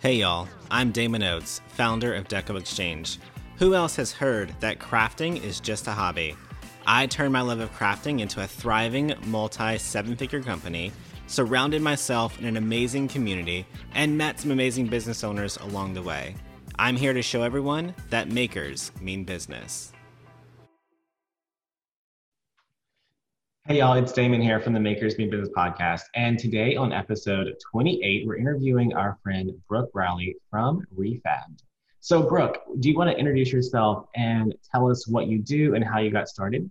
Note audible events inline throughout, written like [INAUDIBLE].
Hey y'all, I'm Damon Oates, founder of Deco Exchange. Who else has heard that crafting is just a hobby? I turned my love of crafting into a thriving multi seven figure company, surrounded myself in an amazing community, and met some amazing business owners along the way. I'm here to show everyone that makers mean business. Hey, y'all, it's Damon here from the Makers Mean Business podcast. And today on episode 28, we're interviewing our friend Brooke Rowley from Refabbed. So, Brooke, do you want to introduce yourself and tell us what you do and how you got started?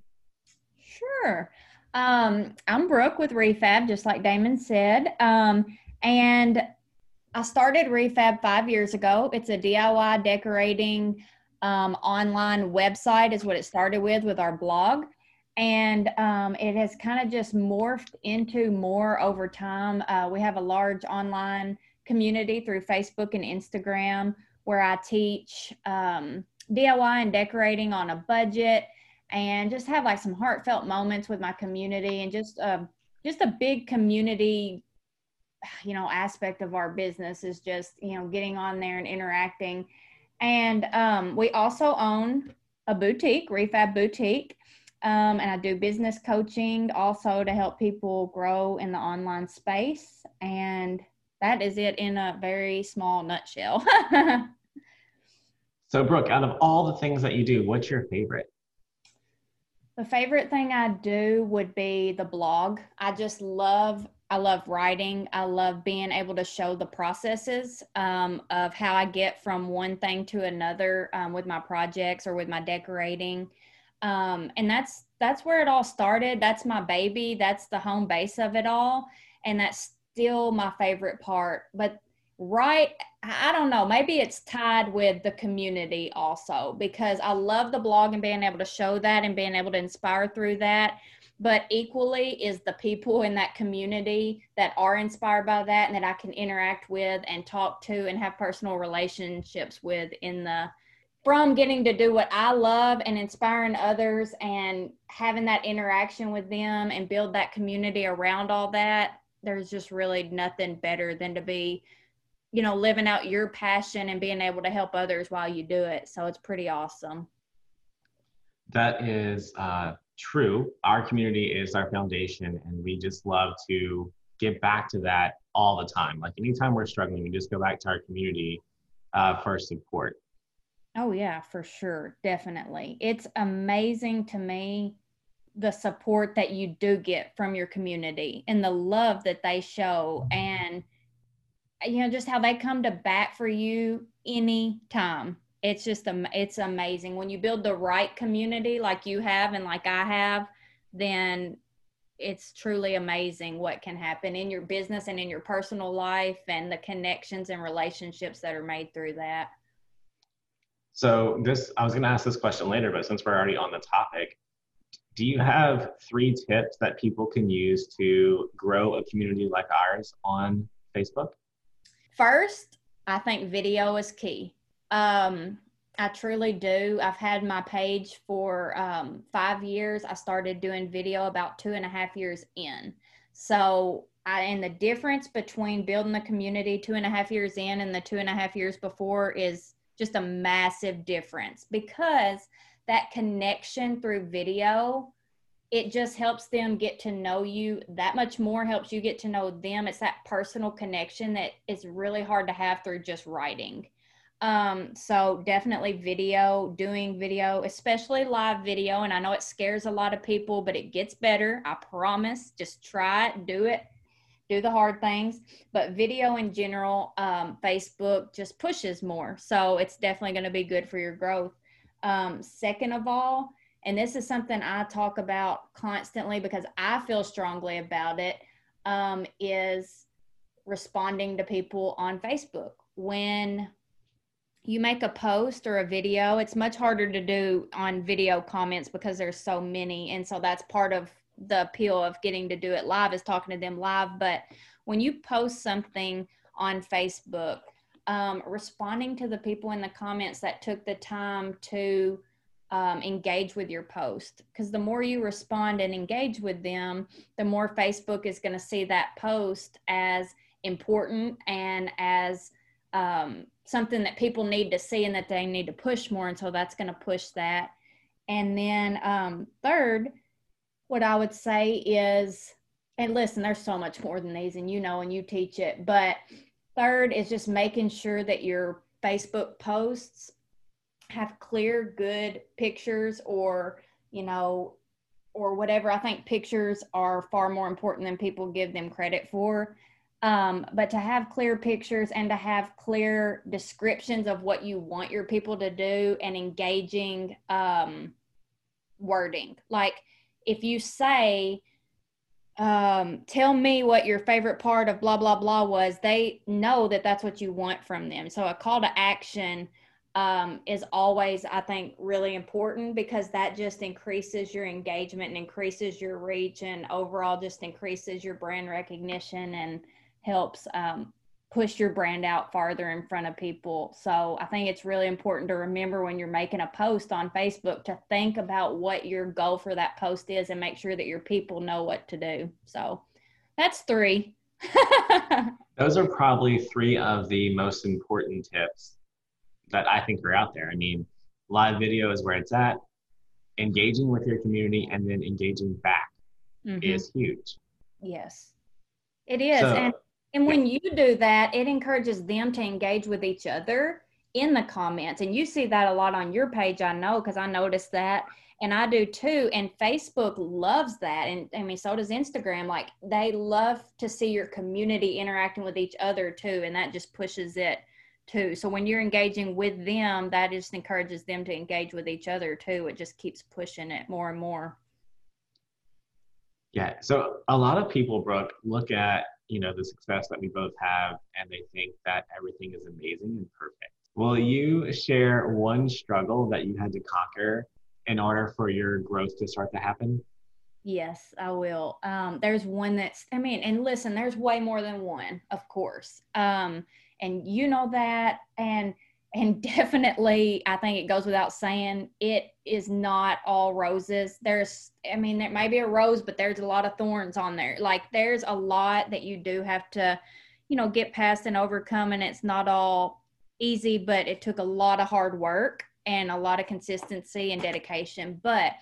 Sure. Um, I'm Brooke with Refab, just like Damon said. Um, and I started Refab five years ago. It's a DIY decorating um, online website, is what it started with, with our blog and um, it has kind of just morphed into more over time. Uh, we have a large online community through Facebook and Instagram where I teach um, DIY and decorating on a budget and just have like some heartfelt moments with my community and just uh, just a big community you know aspect of our business is just you know getting on there and interacting and um, we also own a boutique refab boutique um, and I do business coaching also to help people grow in the online space. And that is it in a very small nutshell. [LAUGHS] so, Brooke, out of all the things that you do, what's your favorite? The favorite thing I do would be the blog. I just love I love writing. I love being able to show the processes um, of how I get from one thing to another um, with my projects or with my decorating um, and that's that's where it all started. That's my baby. That's the home base of it all. And that's still my favorite part. But right i don't know. Maybe it's tied with the community also because i love the blog and being able to show that and being able to inspire through that. But equally is the people in that community that are inspired by that and that i can interact with and talk to and have personal relationships with in the from getting to do what I love and inspiring others and having that interaction with them and build that community around all that, there's just really nothing better than to be, you know, living out your passion and being able to help others while you do it. So it's pretty awesome. That is uh, true. Our community is our foundation, and we just love to give back to that all the time. Like anytime we're struggling, we just go back to our community uh, for support. Oh, yeah, for sure. Definitely. It's amazing to me the support that you do get from your community and the love that they show and you know just how they come to bat for you anytime it's just it's amazing when you build the right community like you have and like i have then it's truly amazing what can happen in your business and in your personal life and the connections and relationships that are made through that so this, I was going to ask this question later, but since we're already on the topic, do you have three tips that people can use to grow a community like ours on Facebook? First, I think video is key. Um, I truly do. I've had my page for um, five years. I started doing video about two and a half years in. So, I, and the difference between building the community two and a half years in and the two and a half years before is just a massive difference because that connection through video it just helps them get to know you that much more helps you get to know them. It's that personal connection that is really hard to have through just writing. Um, so definitely video doing video especially live video. And i know it scares a lot of people but it gets better. I promise. Just try it do it do the hard things but video in general um, facebook just pushes more. So it's definitely going to be good for your growth. Um, second of all and this is something i talk about constantly because i feel strongly about it um, is responding to people on facebook. When you make a post or a video it's much harder to do on video comments because there's so many and so that's part of the appeal of getting to do it live is talking to them live. But when you post something on Facebook, um, responding to the people in the comments that took the time to um, engage with your post. Because the more you respond and engage with them, the more Facebook is going to see that post as important and as um, something that people need to see and that they need to push more. And so that's going to push that. And then um, third, what I would say is, and listen, there's so much more than these, and you know, and you teach it. But third is just making sure that your Facebook posts have clear, good pictures or, you know, or whatever. I think pictures are far more important than people give them credit for. Um, but to have clear pictures and to have clear descriptions of what you want your people to do and engaging um, wording. Like if you say, um, tell me what your favorite part of blah, blah, blah was, they know that that's what you want from them. So a call to action um, is always, I think, really important because that just increases your engagement and increases your reach and overall just increases your brand recognition and helps um, push your brand out farther in front of people. So I think it's really important to remember when you're making a post on Facebook to think about what your goal for that post is and make sure that your people know what to do. So that's three. [LAUGHS] Those are probably three of the most important tips that I think are out there. I mean, live video is where it's at. Engaging with your community and then engaging back mm-hmm. is huge. Yes, it is. So, and and when you do that, it encourages them to engage with each other in the comments. And you see that a lot on your page, I know, because I noticed that. And I do too. And Facebook loves that. And I mean, so does Instagram. Like they love to see your community interacting with each other too. And that just pushes it too. So when you're engaging with them, that just encourages them to engage with each other too. It just keeps pushing it more and more. Yeah. So a lot of people, Brooke, look at you know the success that we both have and they think that everything is amazing and perfect. Will you share one struggle that you had to conquer in order for your growth to start to happen? Yes i will. Um, there's one that's i mean and listen there's way more than one of course. Um, and you know that and and definitely i think it goes without saying it is not all roses. There's i mean there may be a rose but there's a lot of thorns on there. Like there's a lot that you do have to you know get past and overcome and it's not all easy but it took a lot of hard work and a lot of consistency and dedication. But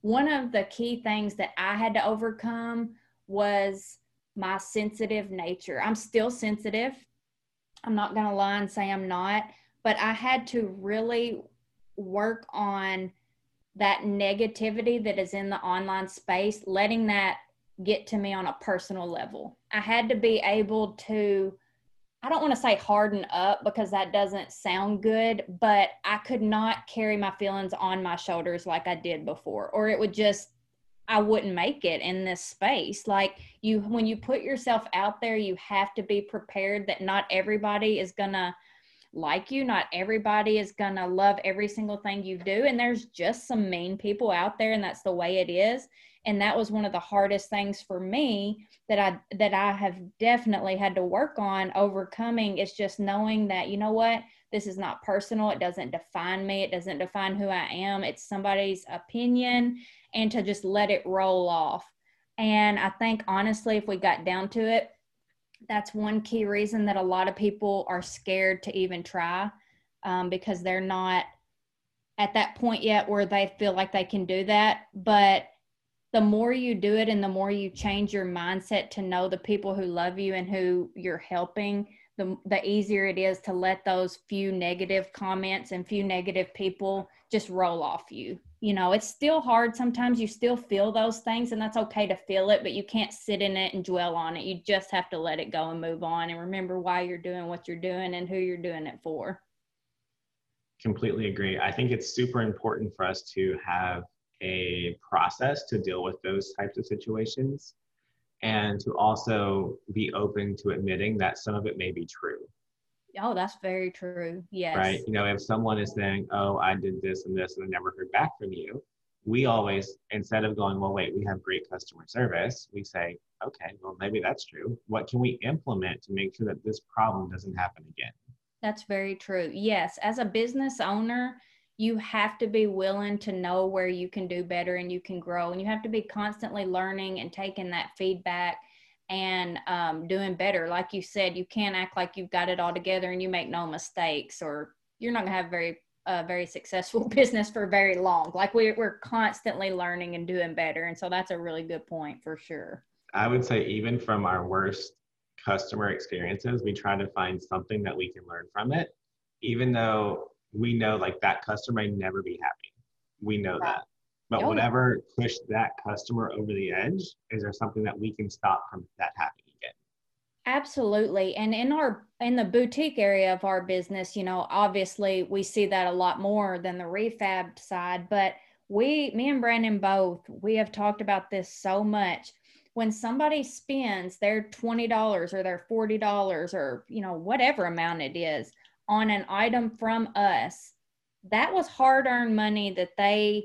one of the key things that i had to overcome was my sensitive nature. I'm still sensitive. I'm not going to lie and say i'm not but I had to really work on that negativity that is in the online space, letting that get to me on a personal level. I had to be able to, I don't want to say harden up because that doesn't sound good, but I could not carry my feelings on my shoulders like I did before, or it would just, I wouldn't make it in this space. Like you, when you put yourself out there, you have to be prepared that not everybody is going to like you. Not everybody is going to love every single thing you do. And there's just some mean people out there, and that's the way it is. And that was one of the hardest things for me that I that I have definitely had to work on overcoming is just knowing that you know what this is not personal it doesn't define me it doesn't define who I am it's somebody's opinion and to just let it roll off and I think honestly if we got down to it that's one key reason that a lot of people are scared to even try um, because they're not at that point yet where they feel like they can do that. But the more you do it and the more you change your mindset to know the people who love you and who you're helping, the, the easier it is to let those few negative comments and few negative people just roll off you you know it's still hard. Sometimes you still feel those things and that's okay to feel it but you can't sit in it and dwell on it. You just have to let it go and move on and remember why you're doing what you're doing and who you're doing it for. Completely agree. I think it's super important for us to have a process to deal with those types of situations and to also be open to admitting that some of it may be true Oh, that's very true. Yes. Right. You know, if someone is saying, oh, I did this and this and I never heard back from you, we always, instead of going, well, wait, we have great customer service, we say, okay, well, maybe that's true. What can we implement to make sure that this problem doesn't happen again? That's very true. Yes. As a business owner, you have to be willing to know where you can do better and you can grow. And you have to be constantly learning and taking that feedback and um, doing better. Like you said, you can't act like you've got it all together and you make no mistakes, or you're not going to have very a very successful [LAUGHS] business for very long. Like we're, we're constantly learning and doing better. And so that's a really good point for sure. I would say, even from our worst customer experiences, we try to find something that we can learn from it, even though we know like that customer may never be happy. We know right. that. But whatever pushed that customer over the edge, is there something that we can stop from that happening again? Absolutely. And in our in the boutique area of our business, you know, obviously we see that a lot more than the refab side, but we me and Brandon both, we have talked about this so much. When somebody spends their $20 or their $40 or, you know, whatever amount it is on an item from us, that was hard-earned money that they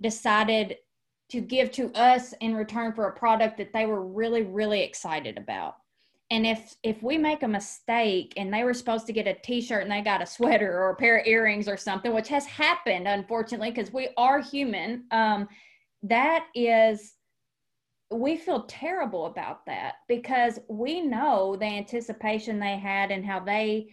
decided to give to us in return for a product that they were really really excited about. And if if we make a mistake and they were supposed to get a t-shirt and they got a sweater or a pair of earrings or something which has happened unfortunately because we are human um, that is we feel terrible about that because we know the anticipation they had and how they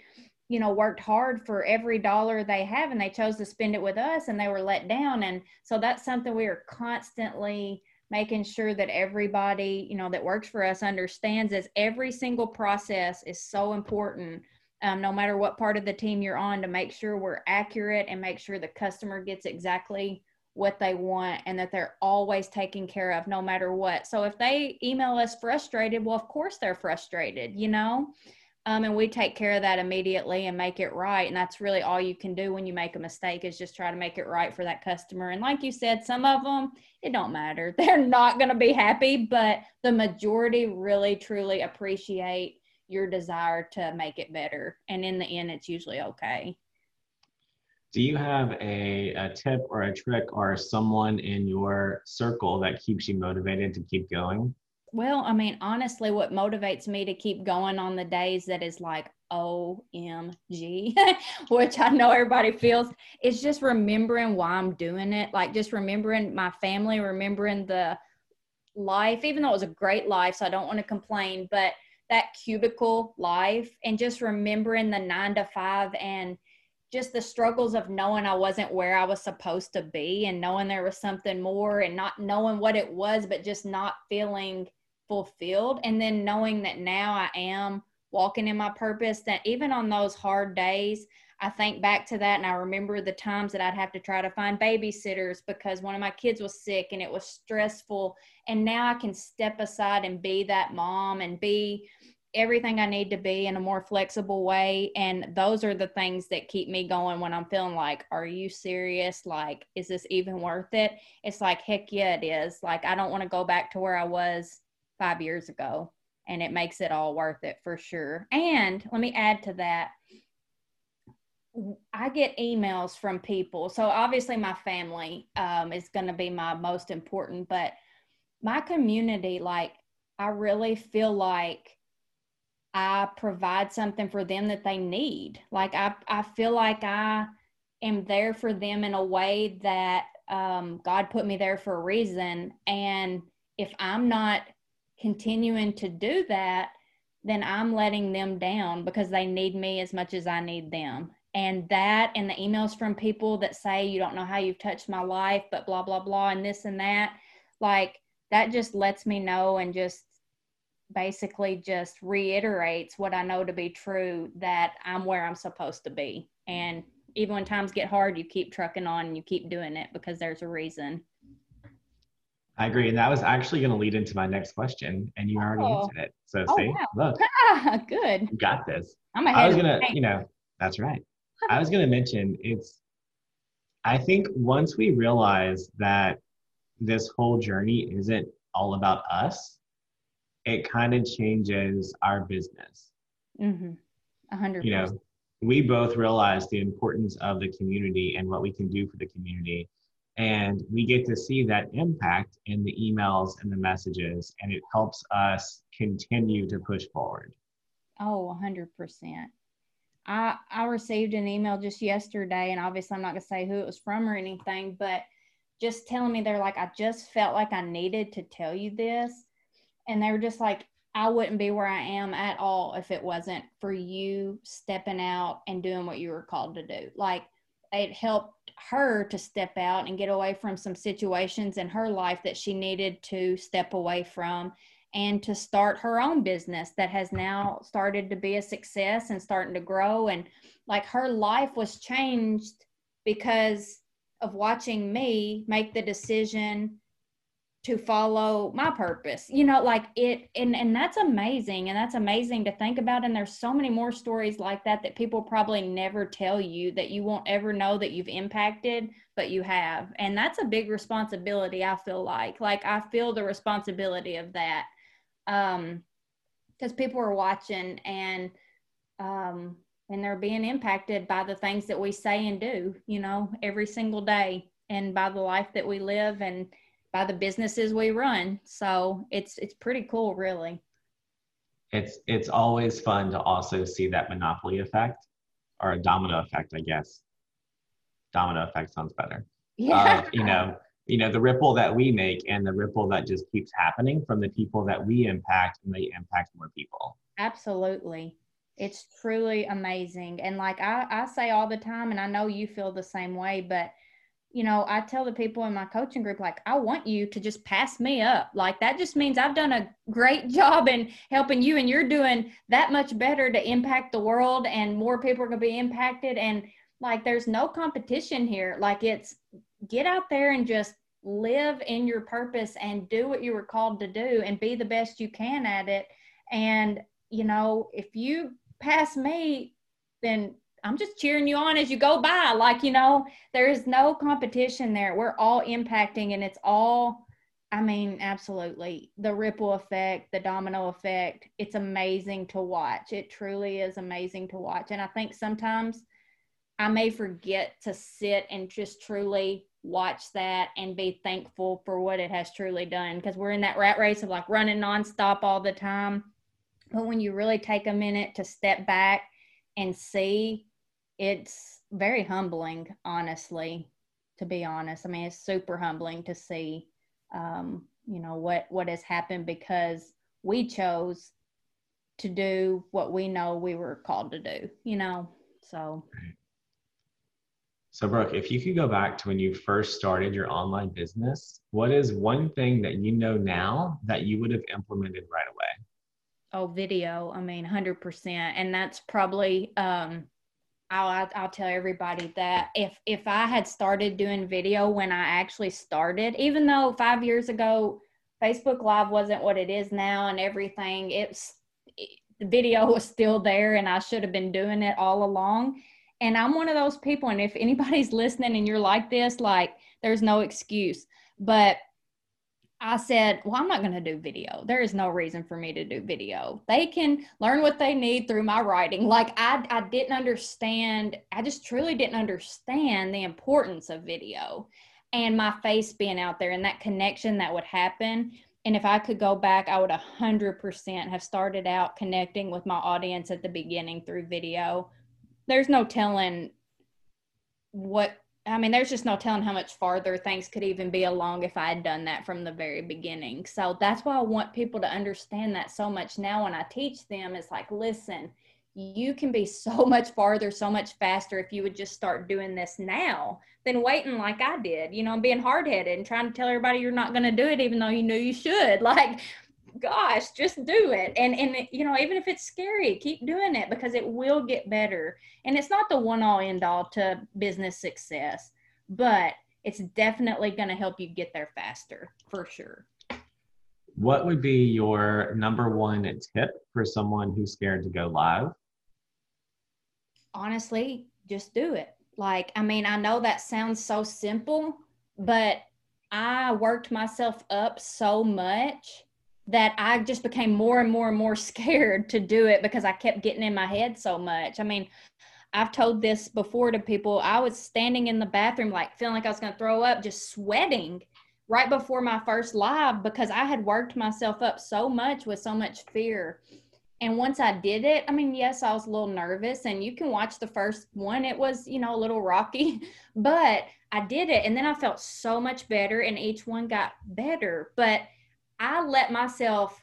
you know worked hard for every dollar they have and they chose to spend it with us and they were let down. And so that's something we are constantly making sure that everybody you know that works for us understands is every single process is so important um, no matter what part of the team you're on to make sure we're accurate and make sure the customer gets exactly what they want and that they're always taken care of no matter what. So if they email us frustrated well of course they're frustrated you know um, and we take care of that immediately and make it right. And that's really all you can do when you make a mistake is just try to make it right for that customer. And like you said, some of them, it don't matter. [LAUGHS] They're not going to be happy, but the majority really, truly appreciate your desire to make it better. And in the end, it's usually okay. Do you have a, a tip or a trick or someone in your circle that keeps you motivated to keep going? Well, I mean, honestly, what motivates me to keep going on the days that is like OMG, [LAUGHS] which I know everybody feels, is just remembering why I'm doing it. Like just remembering my family, remembering the life, even though it was a great life, so I don't want to complain, but that cubicle life and just remembering the nine to five and just the struggles of knowing I wasn't where I was supposed to be and knowing there was something more and not knowing what it was, but just not feeling fulfilled and then knowing that now I am walking in my purpose that even on those hard days I think back to that and I remember the times that I'd have to try to find babysitters because one of my kids was sick and it was stressful and now I can step aside and be that mom and be everything I need to be in a more flexible way. And those are the things that keep me going when I'm feeling like, are you serious? Like, is this even worth it? It's like, heck yeah, it is. Like, I don't want to go back to where I was five years ago and it makes it all worth it for sure. And let me add to that. I get emails from people. So obviously my family um, is going to be my most important, but my community, like I really feel like I provide something for them that they need. Like I, I feel like I am there for them in a way that um, God put me there for a reason. And if I'm not continuing to do that, then I'm letting them down because they need me as much as I need them. And that and the emails from people that say, you don't know how you've touched my life, but blah, blah, blah, and this and that, like that just lets me know and just basically just reiterates what I know to be true that I'm where I'm supposed to be. And even when times get hard, you keep trucking on and you keep doing it because there's a reason. I agree. And that was actually going to lead into my next question, and you already oh. answered it. So, oh, see, wow. look. [LAUGHS] Good. You got this. I'm ahead I was going to, you know, that's right. [LAUGHS] I was going to mention it's, I think once we realize that this whole journey isn't all about us, it kind of changes our business. Mm-hmm. 100 You know, we both realize the importance of the community and what we can do for the community and we get to see that impact in the emails and the messages, and it helps us continue to push forward. Oh, 100%. I, I received an email just yesterday, and obviously I'm not going to say who it was from or anything, but just telling me they're like, I just felt like I needed to tell you this. And they were just like, I wouldn't be where I am at all if it wasn't for you stepping out and doing what you were called to do. Like it helped her to step out and get away from some situations in her life that she needed to step away from and to start her own business that has now started to be a success and starting to grow. And like her life was changed because of watching me make the decision to follow my purpose you know like it and and that's amazing and that's amazing to think about and there's so many more stories like that that people probably never tell you that you won't ever know that you've impacted but you have and that's a big responsibility i feel like like i feel the responsibility of that um because people are watching and um and they're being impacted by the things that we say and do you know every single day and by the life that we live and by the businesses we run. So it's it's pretty cool, really. It's it's always fun to also see that monopoly effect or a domino effect, I guess. Domino effect sounds better. Yeah. Uh, you know, you know the ripple that we make and the ripple that just keeps happening from the people that we impact and they impact more people. Absolutely. It's truly amazing. And like I, I say all the time, and I know you feel the same way, but you know, I tell the people in my coaching group, like, I want you to just pass me up. Like, that just means I've done a great [LAUGHS] job in helping you, and you're doing that much better to impact the world, and more people are going to be impacted. And like, there's no competition here. Like, it's get out there and just live in your purpose and do what you were called to do and be the best you can at it. And, you know, if you pass me, then I'm just cheering you on as you go by. Like, you know, there is no competition there. We're all impacting and it's all, I mean, absolutely. The ripple effect, the domino effect, it's amazing to watch. It truly is amazing to watch. And I think sometimes I may forget to sit and just truly watch that and be thankful for what it has truly done because we're in that rat race of like running nonstop all the time. But when you really take a minute to step back and see it's very humbling, honestly, to be honest. I mean, it's super humbling to see, um, you know, what, what has happened because we chose to do what we know we were called to do, you know? So. So, Brooke, if you could go back to when you first started your online business, what is one thing that you know now that you would have implemented right away? Oh, video. I mean, 100%. And that's probably, um, Oh, I'll, I'll tell everybody that if if I had started doing video when I actually started, even though five years ago Facebook Live wasn't what it is now and everything, it's it, the video [LAUGHS] was still there and I should have been doing it all along. And I'm one of those people, and if anybody's listening and you're like this, like there's no excuse. But I said, well, I'm not going to do video. There is no reason for me to do video. They can learn what they need through my writing. Like I, I didn't understand, I just truly didn't understand the importance of video and my face being out there and that connection that would happen. And if I could go back, I would 100% have started out connecting with my audience at the beginning through video. There's no telling what I mean, there's just no telling how much farther things could even be along if I had done that from the very beginning. So that's why I want people to understand that so much now when I teach them. It's like, listen, you can be so [LAUGHS] much farther, so much faster if you would just start doing this now than waiting like I did, you know, being hard headed and trying to tell everybody you're not going to do it even though you knew you should. [LAUGHS] Like, gosh, just do it. And and you know, even if it's scary, keep doing it because it will get better. And it's not the one all end all to business success, but it's definitely going to help you get there faster for sure. What would be your number one tip for someone who's scared to go live? Honestly, just do it. Like, I mean, I know that sounds so simple, but I worked myself up so much that I just became more and more and more [LAUGHS] scared to do it because I kept getting in my head so much. I mean, I've told this before to people. I was standing in the bathroom, like feeling like I was going to throw up, just sweating right before my first live because I had worked myself up so much with so much fear. And once I did it, I mean, yes, I was a little nervous, and you can watch the first one. It was, you know, a little rocky, [LAUGHS] but I did it. And then I felt so much better, and each one got better. But I let myself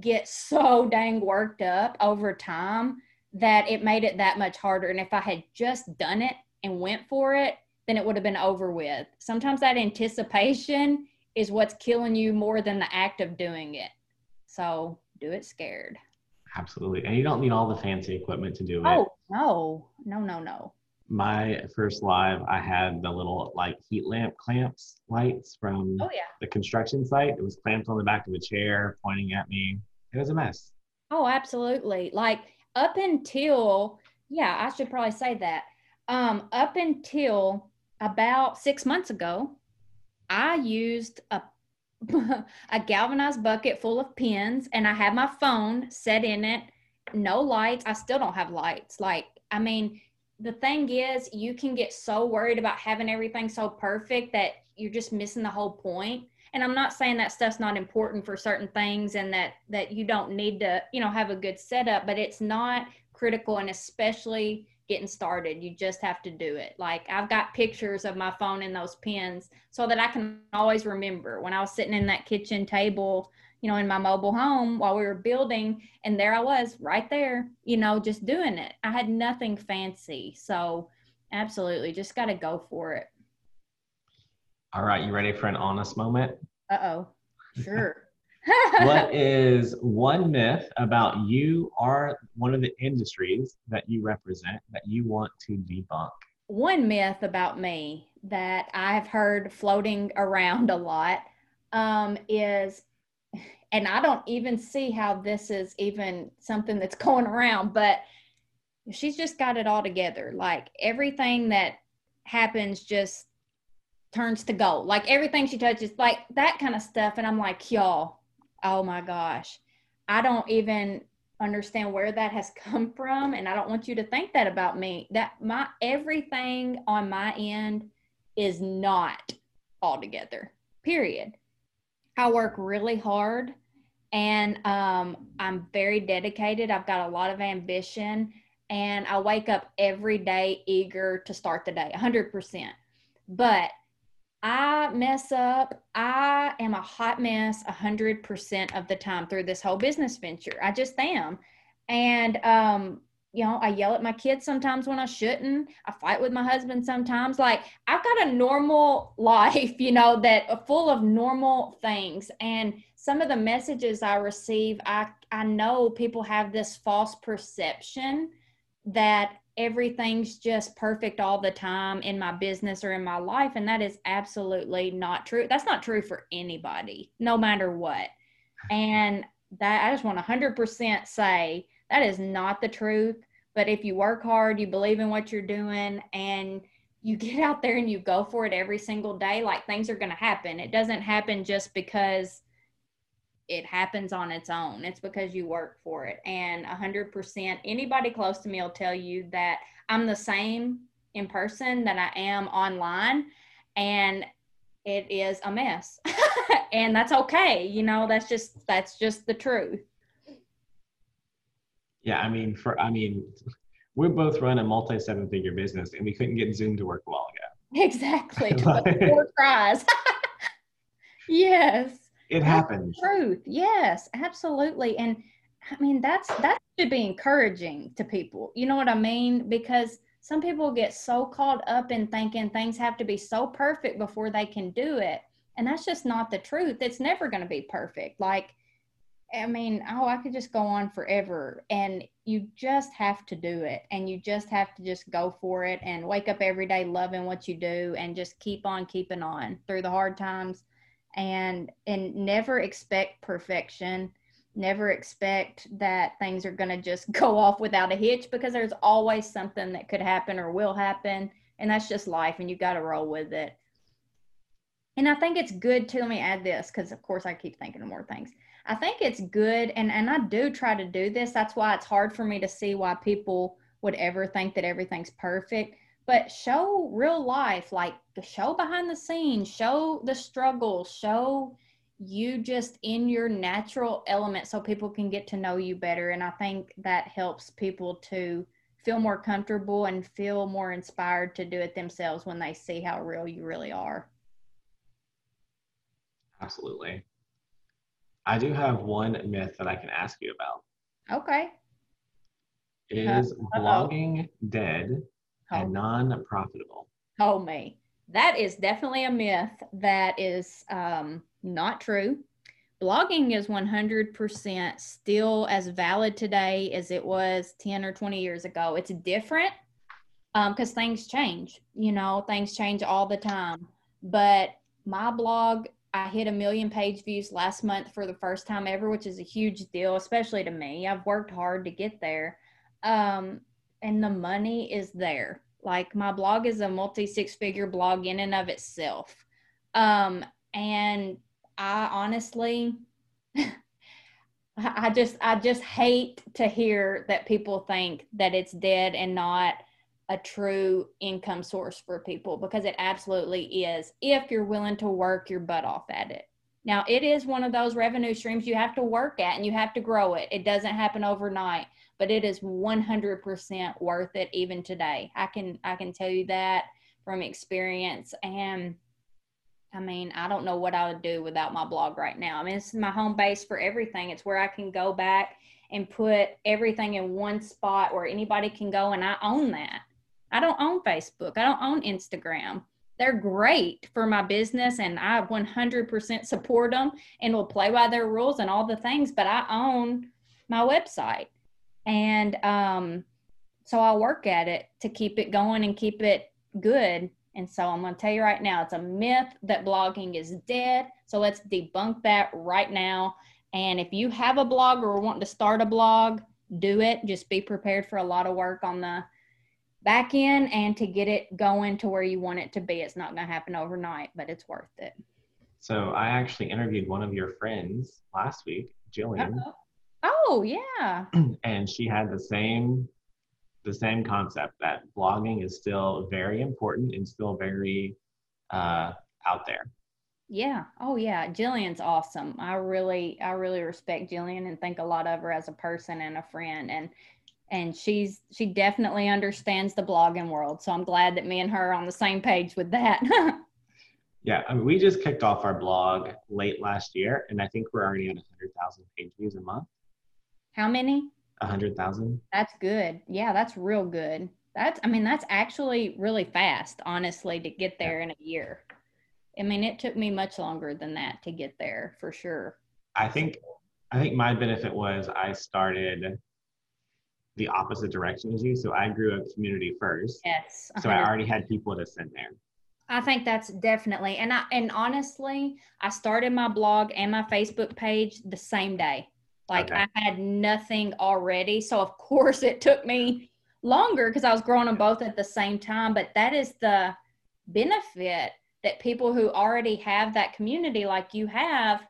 get so dang worked up over time that it made it that much harder. And if I had just done it and went for it, then it would have been over with. Sometimes that anticipation is what's killing you more than the act of doing it. So do it scared. Absolutely. And you don't need all the fancy equipment to do it. Oh, no, no, no, no. My first live, I had the little like heat lamp clamps lights from Oh, yeah. the construction site. It was clamped on the back of a chair, pointing at me. It was a mess. Oh, absolutely. Like up until, yeah, I should probably say that. Um, up until about six months ago, I used a [LAUGHS] a galvanized bucket full of pins and I had my phone set in it, no lights. I still don't have lights. Like, I mean, the thing is, you can get so worried about having everything so perfect that you're just missing the whole point. And I'm not saying that stuff's not important for certain things and that that you don't need to, you know, have a good setup, but it's not critical and especially getting started. You just have to do it. Like I've got pictures of my phone in those pins so that I can always remember when I was sitting in that kitchen table, you know, in my mobile home while we were building, and there I was right there, you know, just doing it. I had nothing fancy. So absolutely just got to go for it. All right, you ready for an honest moment? Uh oh. Sure. [LAUGHS] what is one myth about you or one of the industries that you represent that you want to debunk? One myth about me that I've heard floating around a lot um, is, and I don't even see how this is even something that's going around, but she's just got it all together. Like everything that happens just turns to gold. Like everything she touches, like that kind of stuff. And I'm like, y'all, oh my gosh, I don't even understand where that has [LAUGHS] come from. And I don't want you to think that about me. That my everything on my end is not all together, period. I work really hard and um, I'm very dedicated. I've got a lot of ambition and I wake up every day eager to start the day 100%. But I mess up. I am a hot mess 100% of the time through this whole business venture. I just am. And, um, you know, I yell at my kids sometimes when I shouldn't. I fight with my husband sometimes. Like, I've got a normal [LAUGHS] life, you know, that full of normal things. And some of the messages I receive, I, I know people have this false perception that everything's just perfect all the time in my business or in my life. And that is absolutely not true. That's not true for anybody, no matter what. And that I just want to 100% say that is not the truth. But if you work hard, you believe in what you're doing, and you get out there and you go for it every single day, like things are going to happen. It doesn't happen just because it happens on its own. It's because you work for it. And 100%, anybody close to me will tell you that I'm the same in person that I am online. And it is a mess. [LAUGHS] and that's okay. You know, that's just that's just the truth. Yeah, I mean, for I mean, we both run a multi seven figure business, and we couldn't get Zoom to work a while ago. Exactly. [LAUGHS] Four tries. [LAUGHS] yes. It happens. Truth. Yes, absolutely. And I mean, that's that should be encouraging to people. You know what I mean? Because some people get so caught up in thinking things have to be so perfect before they can do it. And that's just not the truth. It's never going to be perfect. Like, I mean, oh, I could just go on forever. And you just have to do it. And you just have to just go for it and wake up every day loving what you do and just keep on keeping on through the hard times and and never expect perfection. Never expect that things are going to just [LAUGHS] go off without a hitch because there's always something that could happen or will happen and that's just life and you got to roll with it. And i think it's good to let me add this because of course i keep thinking of more things. I think it's good and and i do try to do this. That's why it's hard for me to see why people would ever think that everything's perfect but show real life like show behind the scenes show the struggle show you just in your natural element so people can get to know you better and i think that helps people to feel more comfortable and feel more inspired to do it themselves when they see how real you really are absolutely I do have one myth that I can ask you about. Okay. Is Uh-oh. blogging dead. And non-profitable? Oh me. That is definitely a myth that is um, not true. Blogging is 100% still as valid today as it was 10 or 20 years ago. It's different because things change. You know, things change all the time. But my blog, I hit a million page views last month for the first time ever, which is a huge deal, especially to me. I've worked hard to get there. Um, and the money is there. Like my blog is a multi six figure blog in and of itself. Um, and I honestly, [LAUGHS] I just, I just hate to hear that people think that it's dead and not a true income source for people because it absolutely is if you're willing to work your butt off at it. Now, it is one of those revenue streams you have to work at and you have to grow it. It doesn't happen overnight, but it is 100% worth it even today. I can I can tell you that from experience and I mean, I don't know what I would do without my blog right now. I mean, it's my home base for everything. It's where I can go back and put everything in one spot where anybody can go and I own that. I don't own Facebook. I don't own Instagram. They're great for my business and I 100% support them and will play by their rules and all the things, but I own my website. And um, so I work at it to keep it going and keep it good. And so I'm going to tell you right now, it's a myth that blogging is dead. So let's debunk that right now. And if you have a blog or want to start a blog, do it. Just be prepared for a lot of work on the back end and to get it going to where you want it to be. It's not going to happen overnight, but it's worth it. So I actually interviewed one of your friends last week, Jillian, Uh-oh. Oh, yeah. [CLEARS THROAT] and she had the same the same concept that blogging is still very important and still very uh, out there. Yeah. Oh yeah. Jillian's awesome. I really I really respect Jillian and think a lot of her as a person and a friend and and she's she definitely understands the blogging world. So I'm glad that me and her are on the same page with that. [LAUGHS] Yeah, I mean, we just kicked off our blog late last year, and I think we're already at 100,000 page views a month. How many? A 100,000. That's good. Yeah, that's real good. That's I mean that's actually really fast, honestly, to get there in a year. I mean, it took me much longer than that to get there for sure. I think I think my benefit was I started the opposite direction as you. So I grew a community first. Yes. So I already had people to send there. I think that's definitely and I and honestly, I started my blog and my Facebook page the same day. Like Okay. I had nothing already. So of [LAUGHS] course it took me longer because I was growing them both at the same time. But that is the benefit that people who already have that community like you have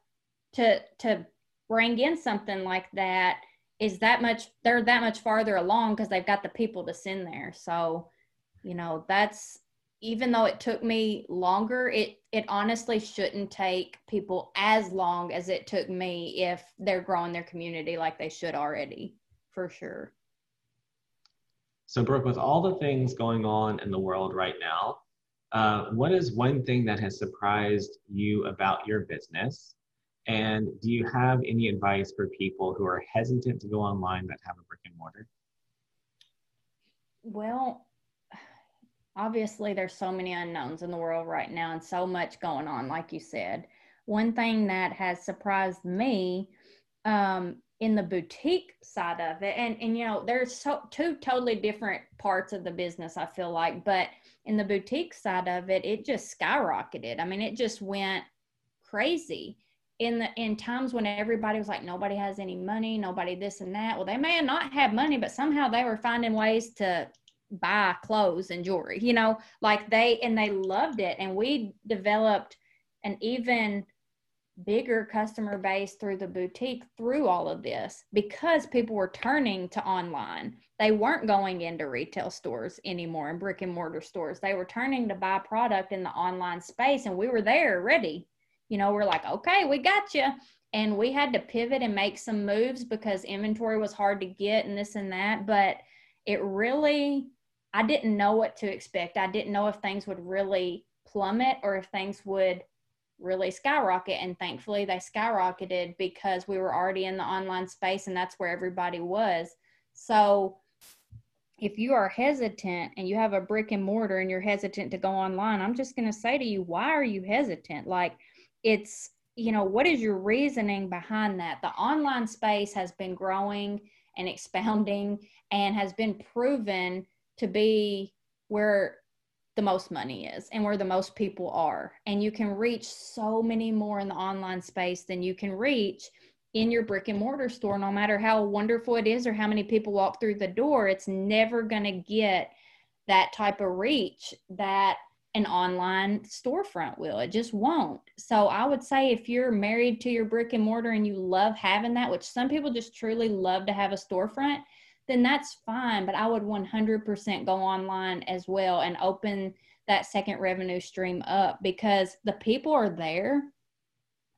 to to bring in something like that is that much they're that much farther along because they've got the people to send there. So, you know, that's even though it took me longer, it it honestly shouldn't take people as long as it took me if they're growing their community like they should already, for sure. So Brooke, with all the things going on in the world right now, uh, what is one thing that has surprised you about your business? And do you have any advice for people who are hesitant to go online that have a brick and mortar? Well, obviously there's so many unknowns in the world right now and so much going on like you said. One thing that has surprised me um in the boutique side of it and and you know there's so two totally different parts of the business I feel like but in the boutique side of it it just skyrocketed. I mean it just went crazy in the in times when everybody was like nobody has any money nobody this and that well they may not have money but somehow they were finding ways to buy clothes and jewelry you know like they and they loved it and we developed an even bigger customer base through the boutique through all of this because people were turning to online they weren't going into retail stores anymore and brick and mortar stores they were turning to buy product in the online space and we were there ready you know, we're like, okay, we got you. And we had to pivot and make some moves because inventory was hard to get and this and that. But it really, I didn't know what to expect. I didn't know if things would really plummet or if things would, really skyrocket. And thankfully, they skyrocketed because we were already in the online space and that's where everybody was. So, if you are hesitant and you have a brick and mortar and you're hesitant to go online, I'm just going to say to you, why are you hesitant? Like, it's, you know, what is your reasoning behind that? The online space has been growing and [LAUGHS] expounding and has been proven to be where the most money is and where the most people are. And you can reach so many more in the online space than you can reach in your brick and mortar store, no matter how wonderful it is or how many people walk through the door, it's never going to get that type of reach that an online storefront will. It just won't. So I would say if you're married to your brick and mortar and you love having that, which some people just truly love to have a storefront, then that's fine. But I would 100% go online as well and open that second revenue stream up because the people are there.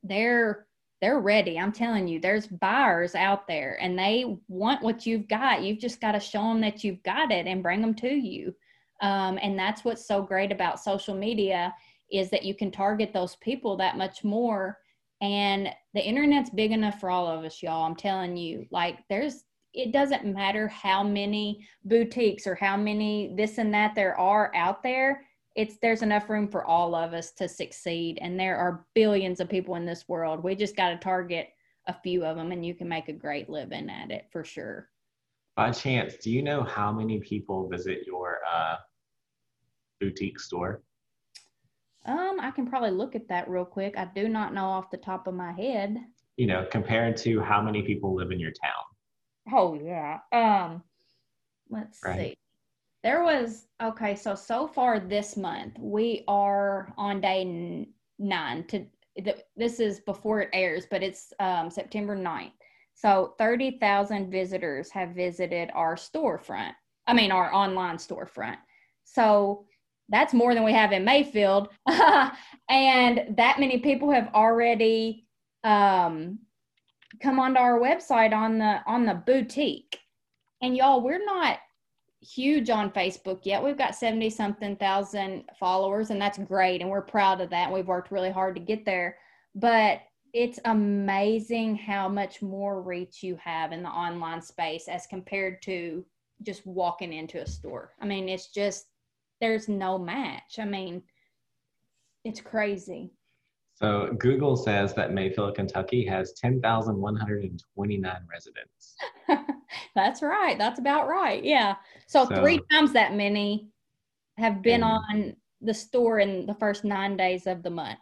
They're they're ready. I'm telling you, there's buyers out there and they want what you've got. You've just got to show them that you've got it and bring them to you. Um, and that's what's so great about social media is that you can target those people that much more. And the internet's big enough for all of us, y'all. I'm telling you, like, there's, it doesn't matter how many boutiques or how many this and that there are out there it's there's enough room for all of us to succeed. And there are billions of people in this world. We just got to target a few of them and you can make a great living at it for sure. By chance do you know how many people visit your uh, boutique store? Um i can probably look at that real quick. I do not know off the top of my head. You know compared to how many people live in your town oh yeah um let's right. see there was okay, so so far this month we are on day nine. To this is before it airs, but it's um, September 9th. So thirty thousand visitors have visited our storefront. I mean our online storefront. So that's more than we have in Mayfield, [LAUGHS] and that many people have already um, come onto our website on the on the boutique. And y'all, we're not huge on Facebook yet. We've got 70 something thousand followers, and that's great. And we're proud of that. We've worked really hard to get there. But it's amazing how much more reach you have in the online space as compared to just walking into a store. I mean, it's just, there's no match. I mean, it's crazy. So Google says that Mayfield, Kentucky has 10,129 residents. [LAUGHS] That's right. That's about right. Yeah. So, so three times that many have been on the store in the first nine days of the month.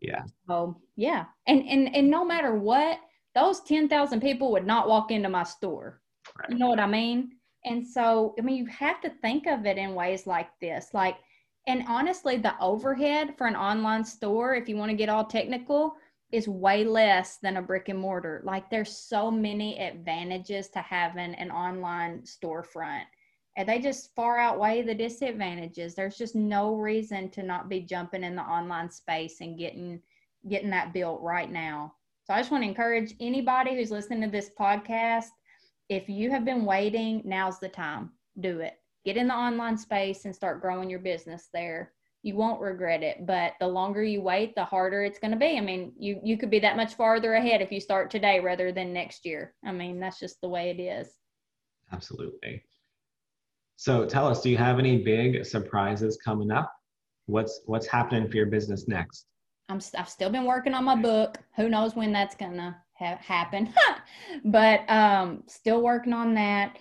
Yeah. Oh, yeah. And and and no matter what, those 10,000 people would not walk into my store. Right. You know what I mean? And so, I mean, you have to think of it in ways like this. Like, and honestly, the overhead for an online store, if you want to get all technical, is way less than a brick and mortar. Like there's so many advantages to having an online storefront. And they just far outweigh the disadvantages. There's just no reason to not be jumping in the online space and getting getting that built right now. So I just want to encourage anybody who's listening to this podcast, if you have been waiting, now's the time. Do it. Get in the online space and start growing your business there. You won't regret it but the longer you wait the harder it's going to be. I mean you you could be that much farther ahead if you start today rather than next year. I mean that's just the way it is. Absolutely. So tell us do you have any big surprises coming up? What's what's happening for your business next? I'm i've still been working on my book. Who knows when that's going to ha- happen. [LAUGHS] But um still working on that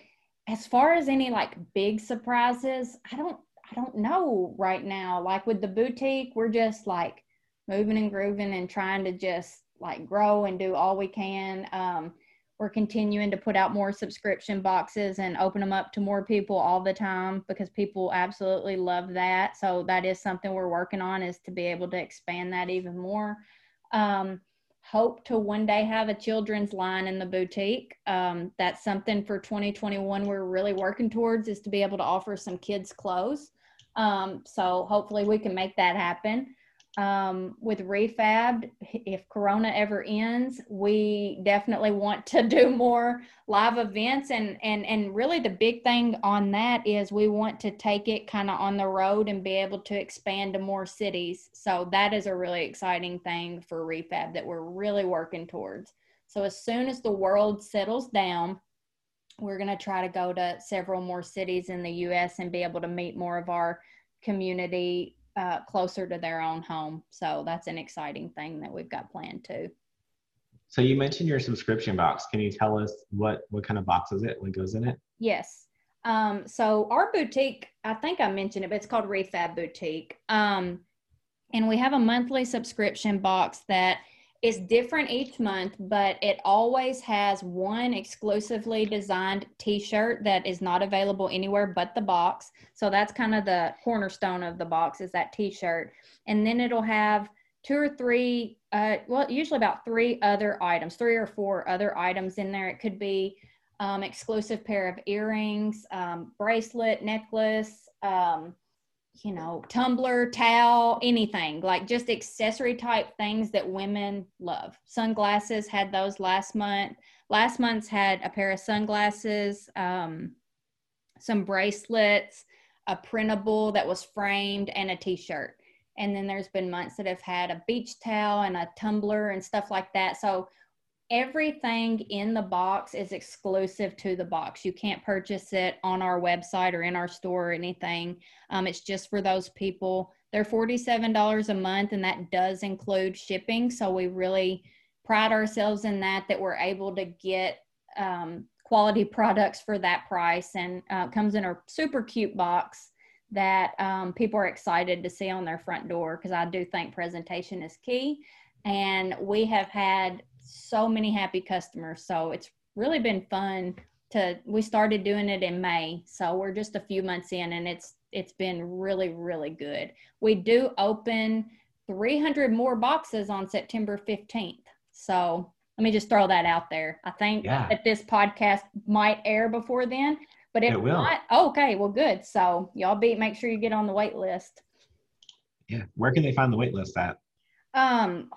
as far as any like big surprises i don't I don't know right now. Like with the boutique, we're just like moving and grooving and trying to just like grow and do all we can. Um, we're continuing to put out more subscription boxes and open them up to more people all the time because people absolutely love that. So that is something we're working on is to be able to expand that even more. Um, hope to one day have a children's line in the boutique. Um, that's something for 2021 we're really working towards is to be able to offer some kids clothes. Um, so hopefully we can make that happen. Um, with Refabbed, if Corona ever ends, we definitely want to [LAUGHS] do more live events. And, and, and really, the big thing on that is we want to take it kind of on the road and be able to expand to more cities. So, that is a really exciting thing for Refab that we're really working towards. So, as soon as the world settles down, we're going to try to go to several more cities in the US and be able to meet more of our community uh, closer to their own home. So that's an exciting thing that we've got planned too. So you mentioned your subscription box. Can you tell us what what kind of box is it? What goes in it? Yes. Um, so our boutique, I think I mentioned it, but it's called Refab Boutique. Um, and we have a monthly subscription box that is different each month, but it always has one exclusively designed t-shirt that is not available anywhere but the box. So that's kind of the cornerstone of the box is that t-shirt. And then it'll have two or three, uh, well, usually about three other items, three or four other items in there. It could be um, exclusive pair of earrings, um, bracelet, necklace, um, you know, tumbler, towel, anything like just accessory type things that women love. Sunglasses had those last month. Last month's had a pair of sunglasses, um, some bracelets, a printable that was framed, and a t shirt. And then there's been months that have had a beach towel and a tumbler and stuff like that. So everything in the box is exclusive to the box. You can't purchase it on our website or in our store or anything. Um, it's just for those people. They're $47 a month, and that does include shipping. So we really pride ourselves in that, that we're able to get um, quality [LAUGHS] products for that price and uh, comes in a super cute box that um, people are excited to see on their front door because I do think presentation is key. And we have had so many happy customers. So it's really been fun to we started doing it in May. So we're just a few months in and it's it's been really really good. We do open 300 more boxes on September 15th. So let me just throw that out there. I think yeah. that this podcast might air before then, but if not, okay, well good. So y'all be make sure you get on the wait list. Yeah. Where can they find the wait list at? Um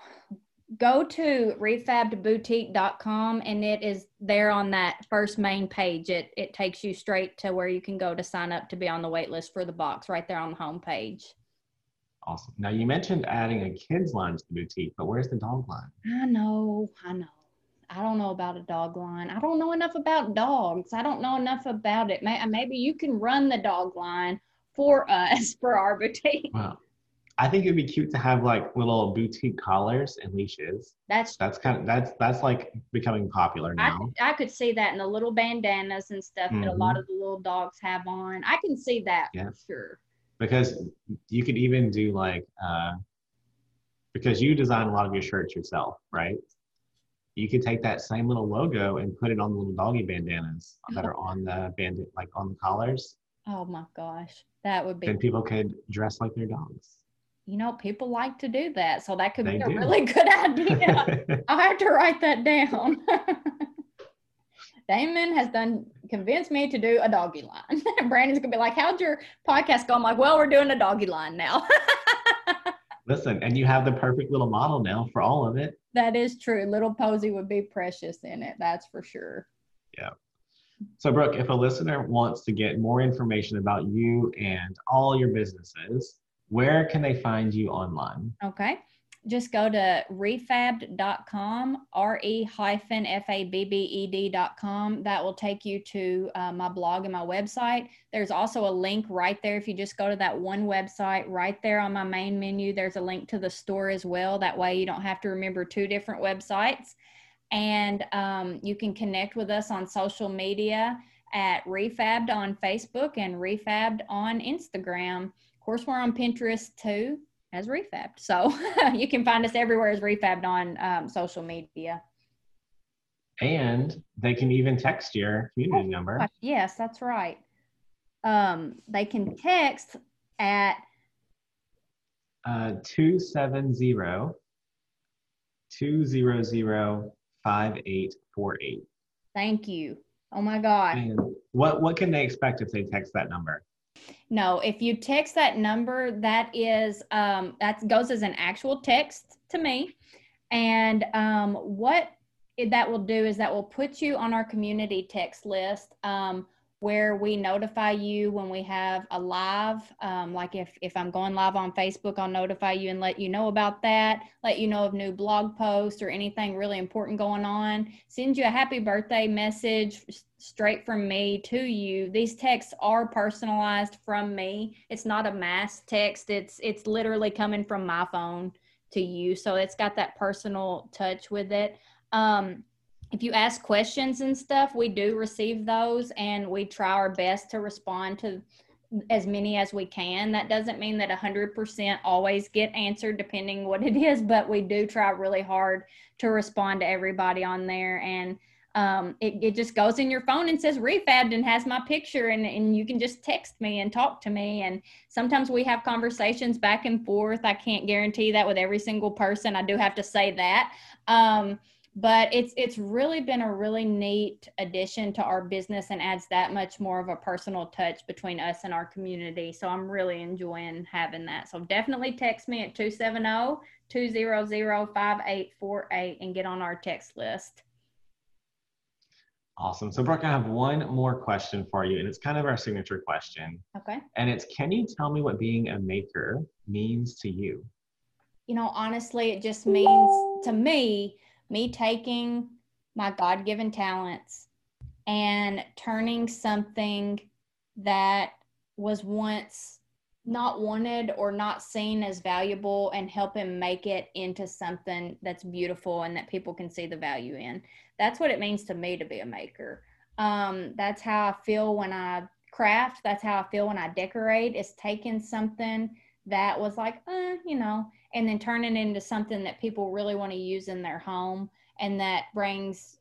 go to refabbedboutique.com and it is there on that first main page. It it takes you straight to where you can go to sign up to be on the wait list for the box right there on the home page. Awesome. Now you mentioned adding a kids line to the boutique, but where's the dog line? I know, I know. I don't know about a dog line. I don't know enough about dogs. I don't know enough about it. Maybe you can run the dog line for us [LAUGHS] for our boutique. Well, I think it'd be cute to have like little boutique collars and leashes. That's that's kind of that's that's like becoming popular now. I, I could see that in the little bandanas and stuff mm-hmm. that a lot mm-hmm. of the little dogs have on. I can see that yeah. for sure. Because you could even do like uh, because you design a lot of your shirts yourself, right? You could take that same little logo and put it on the little doggy bandanas [LAUGHS] that are on the band like on the collars. Oh my gosh, that would be. Then people could dress like their dogs you know, people like to do that. So that could they be a really [LAUGHS] good idea. [LAUGHS] I'll have to write that down. [LAUGHS] Damon has done convinced me to do a doggy line. Brandon's gonna be like, How'd your podcast go? I'm like, Well, we're doing a doggy line now. Listen, and you have the perfect little model now for all of it. That is true. Little Posy would be precious in it, that's for sure. Yeah. So, Brooke, if a listener wants to get more information about you and all your businesses, where can they find you online? Okay. Just go to refabbed.com, R E hyphen F A B B E D.com. That will take you to uh, my blog and my website. There's also a link right there. If you just go to that one website, right there on my main menu, there's a link to the store as well. That way you don't have to remember two different websites. And um, you can connect with us on social media at Refabbed on Facebook and Refabbed on Instagram course, we're on Pinterest too as Refabbed. So [LAUGHS] you can find us everywhere as Refabbed on um, social media. And they can even text your community oh, number. Gosh, yes, that's right. Um, they can text at uh, 270 200 5848. Thank you. Oh my God. And what, what can they expect if they text that number? No, if you text that number, that is um, that goes as an actual text to me, and um, what that will do is that will put you on our community text list. Um, where we notify you when we have a live um, like if if i'm going live on facebook i'll notify you and let you know about that let you know of new blog posts or anything really important going on. Send you a happy birthday message straight from me to you. These texts are personalized from me. It's not a mass text. It's it's literally coming from my phone to you. So it's got that personal touch with it. Um, if you ask questions and stuff, we do receive those and we try our best to respond to as many as we can. That doesn't mean that 100% always get answered depending what it is, but we do try really hard to respond to everybody on there. And um, it, it just goes in your phone and says refabbed and has my picture and, and you can just text me and talk to me. And sometimes we have conversations back and forth. I can't guarantee that with every single person. I do have to say that. Um, but it's it's really been a really neat addition to our business and adds that much more of a personal touch between us and our community. So i'm really enjoying having that. So definitely text me at 270-200-5848 and get on our text list. Awesome. So brooke i have one more question for you and it's kind of our signature question. Okay. And it's can you tell me what being a maker means to you? You know honestly it just means to me me taking my God given talents and turning something that was once not wanted or not seen as valuable and helping make it into something that's beautiful and that people can see the value in. That's what it means to me to be a maker. Um, that's how I feel when I craft. That's how I feel when I decorate. Is taking something that was like, uh, you know, and then turn it into something that people really want to use in their home and that brings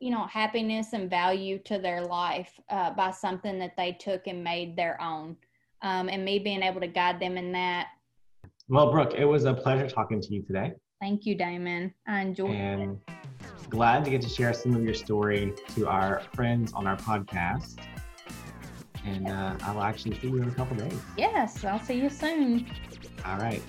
you know happiness and value to their life uh, by something that they took and made their own um, and me being able to guide them in that. Well brooke it was a pleasure talking to you today. Thank you damon. I enjoyed and it glad to get to share some of your story to our friends on our podcast and uh, I'll actually see you in a couple days. Yes, I'll see you soon. All right.